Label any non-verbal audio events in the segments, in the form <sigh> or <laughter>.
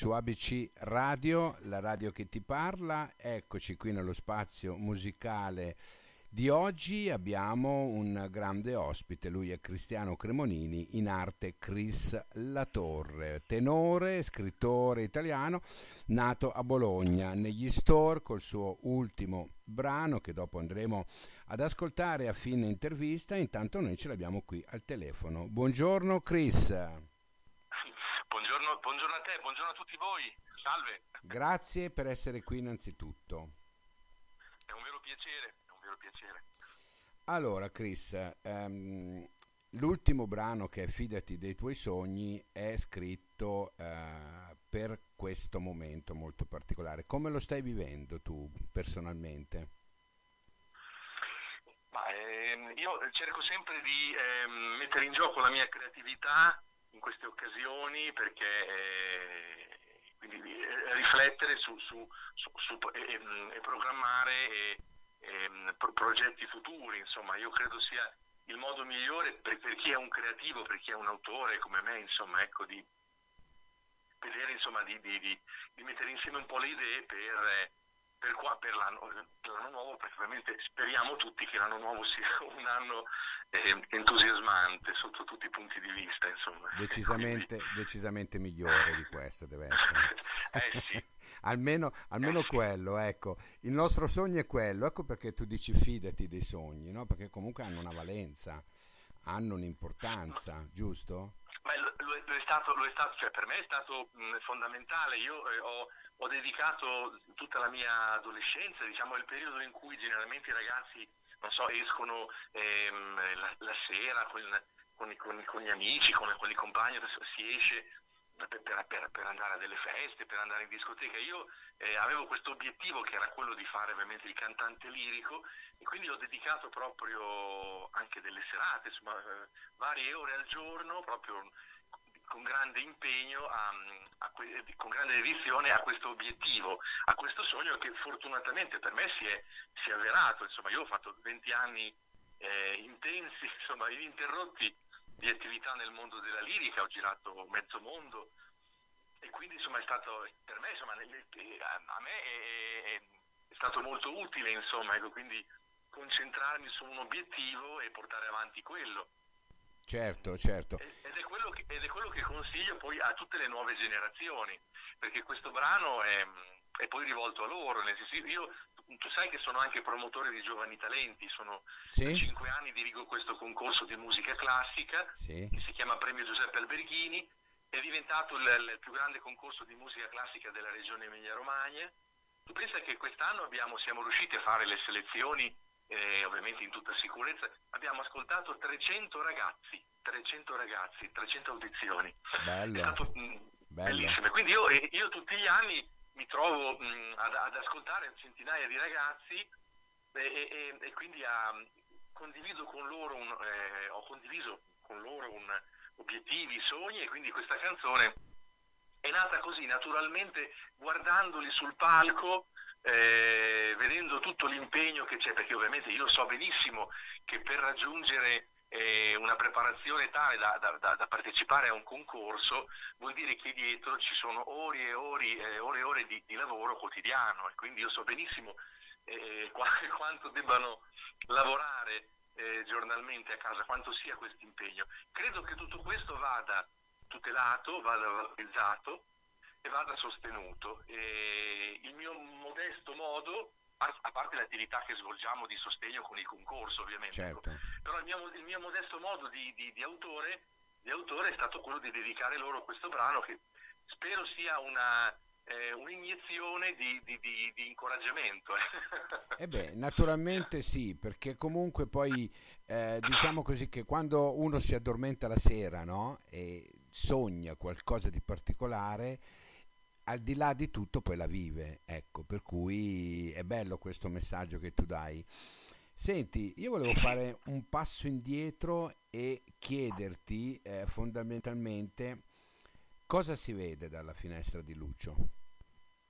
su ABC Radio, la radio che ti parla. Eccoci qui nello spazio musicale di oggi. Abbiamo un grande ospite, lui è Cristiano Cremonini, in arte Chris Latorre, tenore, scrittore italiano, nato a Bologna, negli store col suo ultimo brano che dopo andremo ad ascoltare a fine intervista. Intanto noi ce l'abbiamo qui al telefono. Buongiorno Chris. Buongiorno, buongiorno, a te, buongiorno a tutti voi, salve. Grazie per essere qui innanzitutto. È un vero piacere, è un vero piacere. Allora Chris, um, l'ultimo brano che è Fidati dei tuoi sogni è scritto uh, per questo momento molto particolare. Come lo stai vivendo tu personalmente? Ma, ehm, io cerco sempre di ehm, mettere in gioco la mia creatività in queste occasioni perché eh, quindi, eh, riflettere su, su, su, e, e, programmare e, e, pro, progetti futuri, insomma io credo sia il modo migliore per, per, chi è un creativo, per chi è un autore come me, insomma, ecco, di vedere, insomma, di, di, di, di mettere insieme un po' le idee per, per, qua, per, l'anno, per l'anno nuovo, perché ovviamente speriamo tutti che l'anno nuovo sia <laughs> un anno eh, entusiasmante sotto tutti i punti di vista. Insomma. Decisamente, Quindi... decisamente migliore di questo deve essere. <laughs> eh sì. <laughs> almeno, almeno eh quello, ecco. Il nostro sogno è quello, ecco perché tu dici fidati dei sogni, no? perché comunque hanno una valenza, hanno un'importanza, giusto? Stato, lo, è stato, cioè per me è stato mh, fondamentale. Io eh, ho, ho, dedicato tutta la mia adolescenza, diciamo, il periodo in cui generalmente i ragazzi so, escono ehm, la, la, sera con, con, con, con, gli amici, con, con i compagni, si esce per, per, per, andare a delle feste, per andare in discoteca. Io eh, avevo questo obiettivo che era quello di fare ovviamente il cantante lirico e quindi ho dedicato proprio anche delle serate, insomma, eh, varie ore al giorno, proprio con grande impegno, a, a, con grande dedizione a questo obiettivo, a questo sogno che fortunatamente per me si è, si è avverato. Insomma, io ho fatto 20 anni eh, intensi, <laughs> insomma, ininterrotti di attività nel mondo della lirica, ho girato mezzo mondo e quindi insomma, è stato per me, insomma, a me è, è, è stato molto utile, insomma, ecco, quindi concentrarmi su un obiettivo e portare avanti quello. Certo, certo. Ed è, quello che, ed è quello che consiglio poi a tutte le nuove generazioni, perché questo brano è, è poi rivolto a loro. Nel senso, io, tu sai che sono anche promotore di giovani talenti, sono sì? cinque anni dirigo questo concorso di musica classica sì. che si chiama Premio Giuseppe Alberghini, è diventato il, il più grande concorso di musica classica della regione Emilia-Romagna. Tu pensa che quest'anno abbiamo, siamo riusciti a fare le selezioni eh, ovviamente in tutta sicurezza, abbiamo ascoltato 300 ragazzi, 300 ragazzi, 300 audizioni. Bello. È stato mh, mm, bellissimo. Quindi io, io, tutti gli anni mi trovo mh, mm, ad, ad, ascoltare centinaia di ragazzi e, e, e quindi a, condivido con loro un, eh, ho condiviso con loro un, obiettivi, sogni e quindi questa canzone è nata così naturalmente guardandoli sul palco eh, vedendo tutto l'impegno che c'è, perché ovviamente io so benissimo che per raggiungere eh, una preparazione tale da, da, da, partecipare a un concorso vuol dire che dietro ci sono ore e ore, eh, ore, e ore di, di, lavoro quotidiano e quindi io so benissimo eh, <laughs> quanto debbano lavorare eh, giornalmente a casa, quanto sia questo impegno. Credo che tutto questo vada tutelato, vada valorizzato e vada sostenuto. E il mio modesto modo, a parte l'attività che svolgiamo di sostegno con il concorso ovviamente, certo. però il mio, il mio, modesto modo di, di, di, autore, di, autore, è stato quello di dedicare loro questo brano che spero sia una, eh, un'iniezione di, di, incoraggiamento. eh beh, naturalmente sì, perché comunque poi eh, diciamo così che quando uno si addormenta la sera no? e sogna qualcosa di particolare, al di là di tutto poi la vive, ecco, per cui è bello questo messaggio che tu dai. Senti, io volevo fare un passo indietro e chiederti eh, fondamentalmente cosa si vede dalla finestra di Lucio.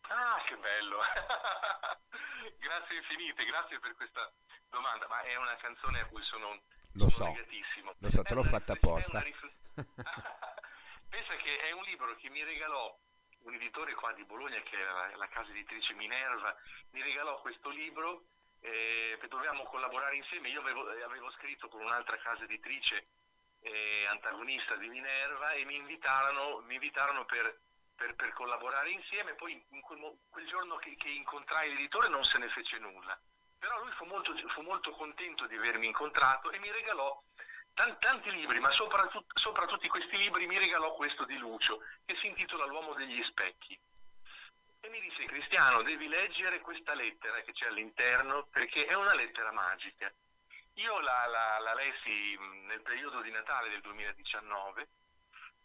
Ah, che bello! <laughs> grazie infinite, grazie per questa domanda, ma è una canzone a cui sono, lo sono so, Lo so, te l'ho fatta apposta. <laughs> Pensa che è un libro mi regalò un editore qua di Bologna che era la, casa editrice Minerva, mi regalò questo libro eh, dovevamo collaborare insieme. Io avevo, avevo, scritto con un'altra casa editrice eh, antagonista di Minerva e mi invitarono, mi invitarono per, per, per, collaborare insieme. Poi in quel, quel giorno che, che, incontrai l'editore non se ne fece nulla. Però lui fu molto, fu molto contento di avermi incontrato e mi regalò tanti, tanti libri, ma soprattutto, sopra tutti questi libri mi regalò questo di Lucio, che si intitola L'uomo degli specchi. E mi disse, Cristiano, devi leggere questa lettera che c'è all'interno perché è una lettera magica. Io la, la, la lessi nel periodo di Natale del 2019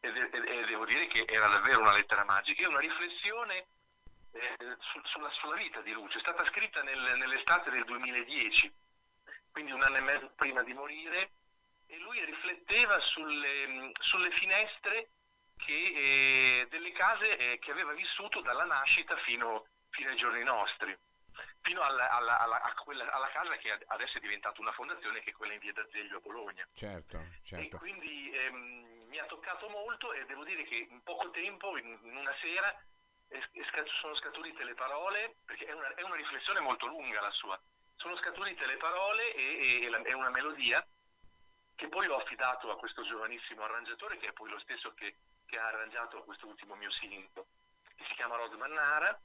e, e, e, devo dire che era davvero una lettera magica. È una riflessione eh, su, sulla, sulla, vita di Lucio. È stata scritta nel, nell'estate del 2010, quindi un anno e mezzo prima di morire, e lui rifletteva sulle, sulle finestre che, eh, delle case eh, che aveva vissuto dalla nascita fino, fino ai giorni nostri, fino alla, alla, alla, quella, alla, casa che adesso è diventata una fondazione che è quella in via d'Azeglio a Bologna. Certo, certo. E quindi ehm, mi ha toccato molto e devo dire che in poco tempo, in, in una sera, è, è, sono scaturite le parole, perché è una, è una, riflessione molto lunga la sua, sono scaturite le parole e, e, e una melodia che poi ho affidato a questo giovanissimo arrangiatore che è poi lo stesso che che ha arrangiato questo ultimo mio singolo, che si chiama Rod Mannara,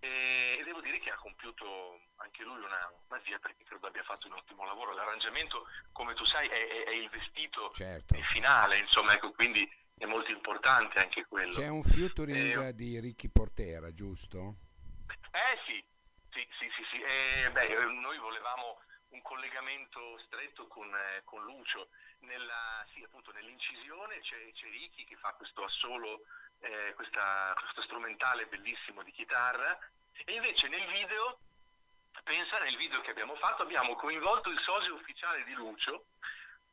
e, devo dire che ha compiuto anche lui una magia perché credo abbia fatto un ottimo lavoro. L'arrangiamento, come tu sai, è, è, è il vestito certo. finale, insomma, ecco, quindi è molto importante anche quello. C'è un featuring eh, di Ricky Portera, giusto? Eh sì, sì, sì, sì, sì. Eh, beh, noi volevamo un collegamento stretto con, eh, con Lucio. Nella, sì, appunto, nell'incisione c'è, c'è Ricky che fa questo assolo, eh, questa, questo strumentale bellissimo di chitarra e invece nel video, pensa nel video che abbiamo fatto, abbiamo coinvolto il socio ufficiale di Lucio,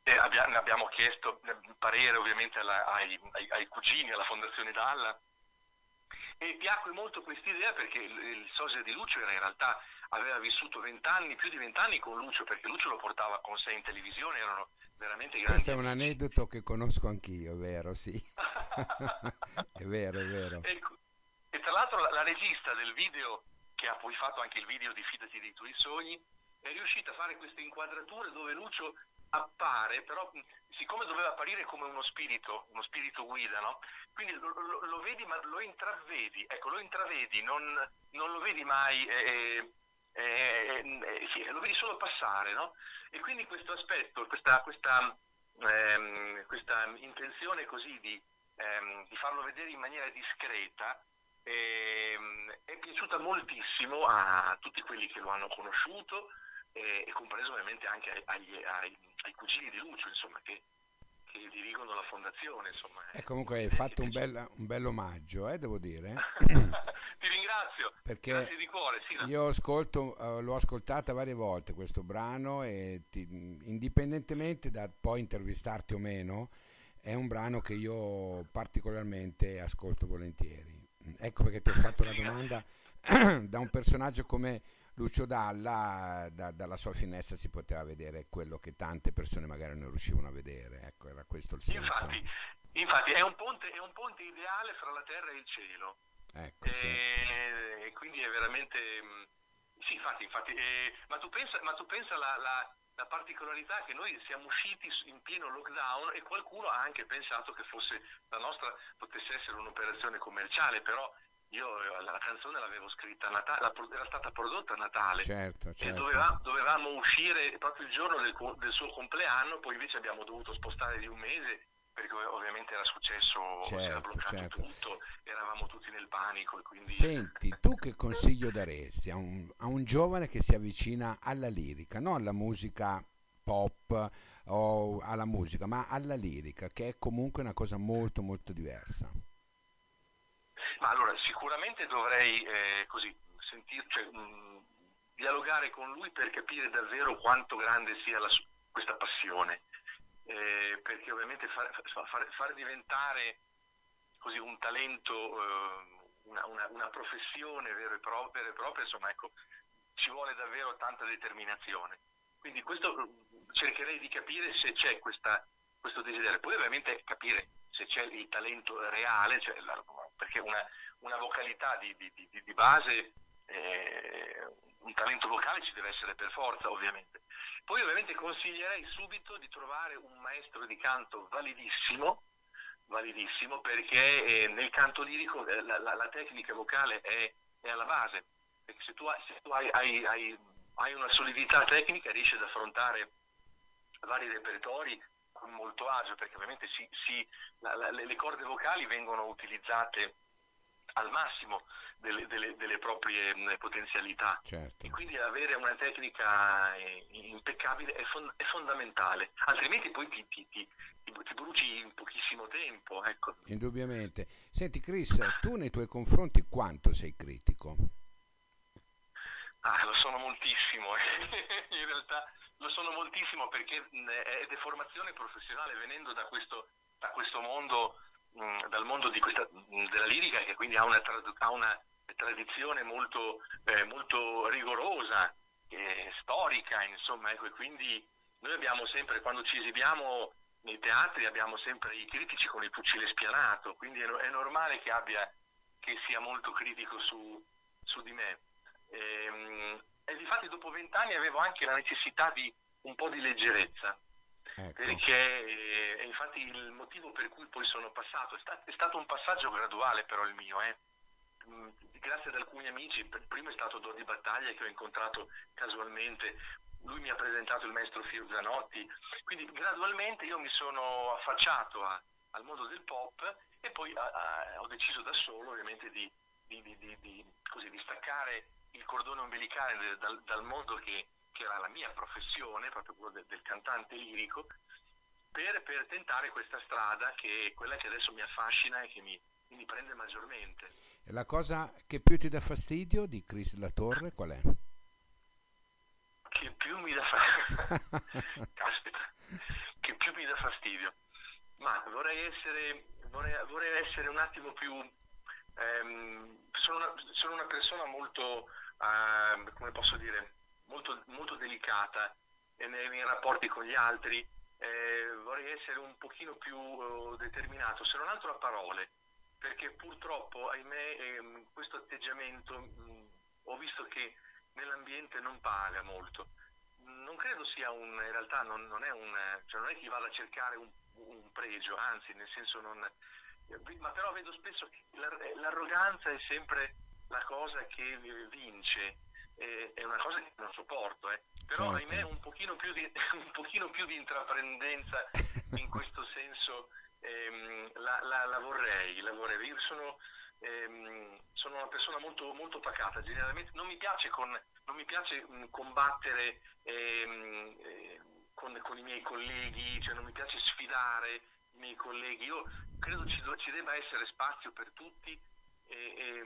eh, abbia, ne abbiamo chiesto parere ovviamente alla, ai, ai, ai cugini, alla Fondazione Dalla, e piacque molto questa idea perché il, il sosia di Lucio era in realtà aveva vissuto vent'anni, più di vent'anni con Lucio, perché Lucio lo portava con sé in televisione, erano veramente grandi. Questo è un aneddoto che conosco anch'io, è vero, sì. <laughs> è vero, è vero. E, e tra l'altro la, la, regista del video, che ha poi fatto anche il video di Fidati dei tuoi sogni, è riuscita a fare queste inquadrature dove Lucio appare, però siccome doveva apparire come uno spirito, uno spirito guida, no? Quindi lo, lo, lo, vedi ma lo intravedi, ecco, lo intravedi, non, non lo vedi mai... Eh, eh, eh, sì, lo vedi solo passare, no? E quindi questo aspetto, questa, questa, ehm, questa intenzione così di, ehm, di, farlo vedere in maniera discreta ehm, è piaciuta moltissimo a tutti quelli che lo hanno conosciuto e compreso ovviamente anche agli, ai, ai, cugini di Lucio, insomma, che che dirigono la fondazione. Insomma, e comunque hai fatto un bel, un bel omaggio, eh, devo dire. <laughs> Ti ringrazio, perché grazie di cuore. Sì, io ascolto, uh, l'ho ascoltata varie volte questo brano e ti, indipendentemente da poi intervistarti o meno, è un brano che io particolarmente ascolto volentieri. Ecco perché ti ho fatto la domanda <clears throat> da un personaggio come Lucio Dalla da, dalla sua finestra si poteva vedere quello che tante persone magari non riuscivano a vedere, ecco, era questo il senso. Infatti, infatti è, un ponte, è, un ponte, ideale fra la terra e il cielo. Ecco, e, sì. e quindi è veramente... Mm, sì, infatti, infatti eh, ma tu pensa, ma tu pensa la, la, la, particolarità che noi siamo usciti in pieno lockdown e qualcuno ha anche pensato che fosse la nostra potesse essere un'operazione commerciale, però io eh, la canzone l'avevo scritta a Natale, era stata prodotta a Natale certo, certo. e doveva, dovevamo uscire proprio il giorno del, del, suo compleanno, poi invece abbiamo dovuto spostare di un mese perché ovviamente era successo, certo, si era bloccato certo. tutto, eravamo tutti nel panico. Quindi... Senti, tu che consiglio daresti a un, a un giovane che si avvicina alla lirica, non alla musica pop o alla musica, ma alla lirica, che è comunque una cosa molto molto diversa? Ma allora, sicuramente dovrei eh, così, sentir, cioè, mh, dialogare con lui per capire davvero quanto grande sia la, questa passione, eh, perché ovviamente far, far, far, diventare così un talento, eh, una, una, una, professione vera e, propria, vera e propria, insomma, ecco, ci vuole davvero tanta determinazione. Quindi questo cercherei di capire se c'è questa, questo desiderio, poi ovviamente capire se c'è il talento reale, cioè la, perché una, una vocalità di, di, di, di base, eh, un talento vocale ci deve essere per forza ovviamente. Poi ovviamente consiglierei subito di trovare un maestro di canto validissimo, validissimo perché eh, nel canto lirico eh, la, la, la, tecnica vocale è, è, alla base, perché se tu, se tu hai, hai, hai, una solidità tecnica riesci ad affrontare vari repertori molto agio, perché ovviamente si, si, la, le corde vocali vengono utilizzate al massimo delle, delle, delle proprie potenzialità. Certo. E quindi avere una tecnica eh, impeccabile è, fond- è fondamentale, altrimenti poi ti, ti, ti, ti, bruci in pochissimo tempo. Ecco. Indubbiamente. Senti Chris, tu nei tuoi confronti quanto sei critico? Ah, lo sono moltissimo, <laughs> in realtà lo sono moltissimo perché è deformazione professionale venendo da questo, da questo mondo dal mondo questa, della lirica che quindi ha una, ha una tradizione molto, eh, molto rigorosa, eh, storica, insomma, ecco, e quindi noi abbiamo sempre, quando ci esibiamo nei teatri, abbiamo sempre i critici con il fucile spianato, quindi è, è normale che, abbia, che sia molto critico su, su di me. Ehm, e difatti dopo vent'anni avevo anche la necessità di un po' di leggerezza, Ecco. Perché eh, infatti il motivo per cui poi sono passato è, stat- è stato un passaggio graduale però il mio, eh. Mm, grazie ad alcuni amici, prima è stato Dodi Battaglia che ho incontrato casualmente, lui mi ha presentato il maestro Fio Zanotti, quindi gradualmente io mi sono affacciato a, al mondo del pop e poi a, a, ho deciso da solo ovviamente di, di, di, così, di staccare il cordone ombelicale dal, dal mondo che che era la mia professione, proprio quello del, del cantante lirico, per, per, tentare questa strada che è quella che adesso mi affascina e che mi, mi prende maggiormente. E la cosa che più ti dà fastidio di Chris Latorre qual è? Che più mi dà fastidio? <laughs> Caspita, che più mi dà fastidio. Ma vorrei essere, vorrei, vorrei essere un attimo più... Ehm, sono, una, sono, una, persona molto, eh, come posso dire, molto, molto delicata nei, nei, rapporti con gli altri, eh, vorrei essere un pochino più uh, determinato, se non altro a parole, perché purtroppo, ahimè, ehm, questo atteggiamento mh, ho visto che nell'ambiente non paga molto. Non credo sia un, in realtà non, non è un, cioè non è che vada a cercare un, un pregio, anzi, nel senso non, ma però vedo spesso che l'arroganza è sempre la cosa che vince eh, è una cosa che non sopporto, eh. però certo. ahimè un pochino, più di, <laughs> un pochino più di intraprendenza in questo senso ehm, la, la, la, vorrei, la vorrei. Io sono, ehm, sono, una persona molto, molto pacata, generalmente non mi piace, con, non mi piace mh, combattere ehm, eh, con, con, i miei colleghi, cioè non mi piace sfidare i miei colleghi, io credo ci, ci debba essere spazio per tutti. E, e,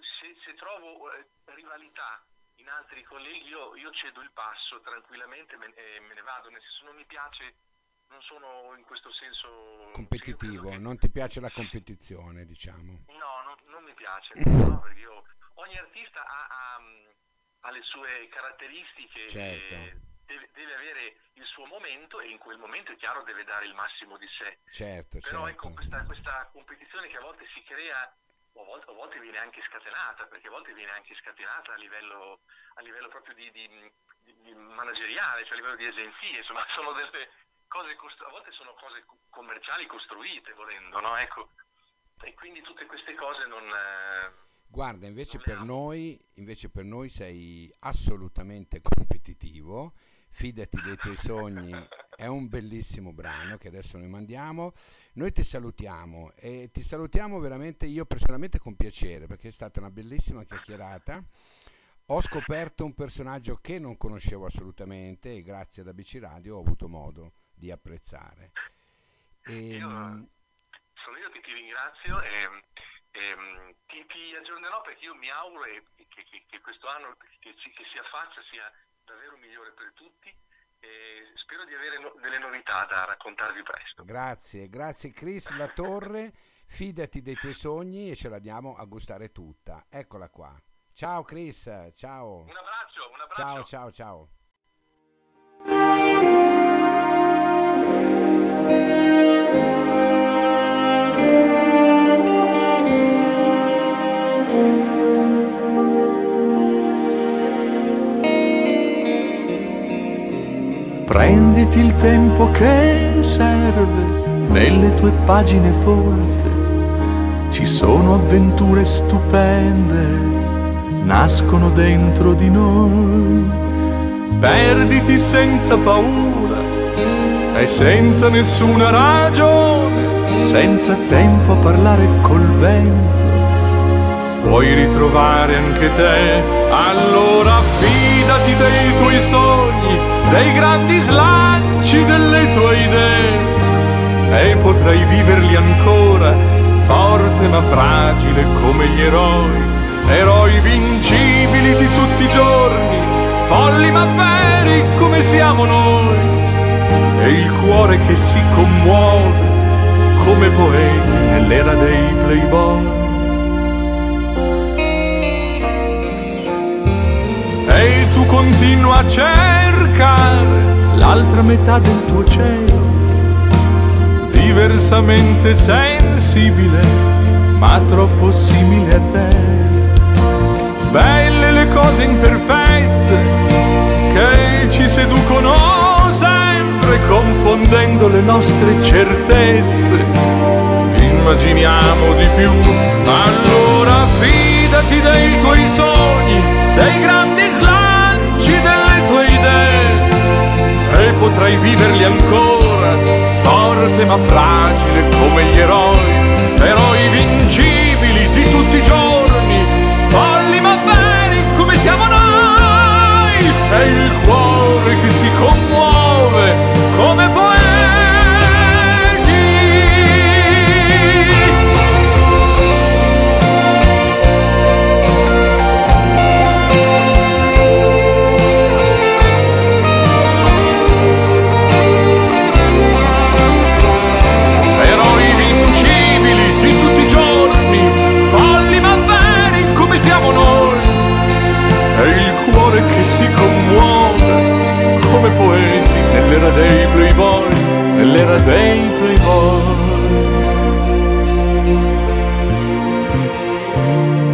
se, se trovo eh, rivalità in altri colleghi io, io, cedo il passo tranquillamente e me, eh, me ne vado, nel senso non mi piace, non sono in questo senso competitivo, che... non ti piace la competizione diciamo? No, non, non mi piace, <laughs> no, perché io, ogni artista ha, ha, ha, le sue caratteristiche certo. Deve, deve, avere il suo momento e in quel momento è chiaro deve dare il massimo di sé. Certo, Però certo. ecco questa, questa competizione che a volte si crea a volte, a volte, viene anche scatenata, perché a volte viene anche scatenata a livello, a livello proprio di, di, di, manageriale, cioè a livello di agenzie, insomma <laughs> sono delle cose, a volte sono cose commerciali costruite volendo, no? Ecco. E quindi tutte queste cose non... Eh, Guarda, invece per, noi, invece per noi sei assolutamente <laughs> competitivo, fidati dei tuoi sogni è un bellissimo brano che adesso noi mandiamo. Noi ti salutiamo e ti salutiamo veramente io personalmente con piacere perché è stata una bellissima chiacchierata. Ho scoperto un personaggio che non conoscevo assolutamente e grazie ad ABC Radio ho avuto modo di apprezzare. E, io, sono io che ti ringrazio e, e ti, ti, aggiornerò perché io mi auguro che, che, che questo anno che, che si affaccia sia davvero migliore per tutti e spero di avere no- delle novità da raccontarvi presto. Grazie, grazie Chris La Torre, fidati dei tuoi sogni e ce la diamo a gustare tutta. Eccola qua. Ciao Chris, ciao. Un abbraccio, un abbraccio. Ciao, ciao, ciao. Prenditi il tempo che serve nelle tue pagine folte. Ci sono avventure stupende, nascono dentro di noi. Perditi senza paura e senza nessuna ragione, senza tempo a parlare col vento. Puoi ritrovare anche te, allora fidati dei tuoi sogni, dei grandi slanci delle tue idee e potrai viverli ancora, forte ma fragile come gli eroi, eroi vincibili di tutti i giorni, folli ma veri come siamo noi, e il cuore che si commuove come poeti nell'era dei playboy. Tu continua a cercare l'altra metà del tuo cielo diversamente sensibile, ma troppo simile a te. Belle le cose imperfette che ci seducono sempre, confondendo le nostre certezze. Immaginiamo di più, allora fidati dei tuoi sogni, dei potrai viverli ancora forte ma fragile come gli eroi, eroi vincibili di tutti i giorni,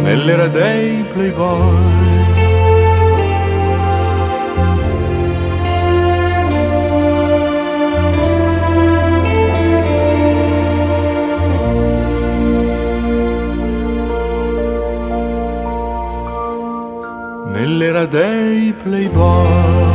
Nell'era dei playboy. nell'era dei playboy.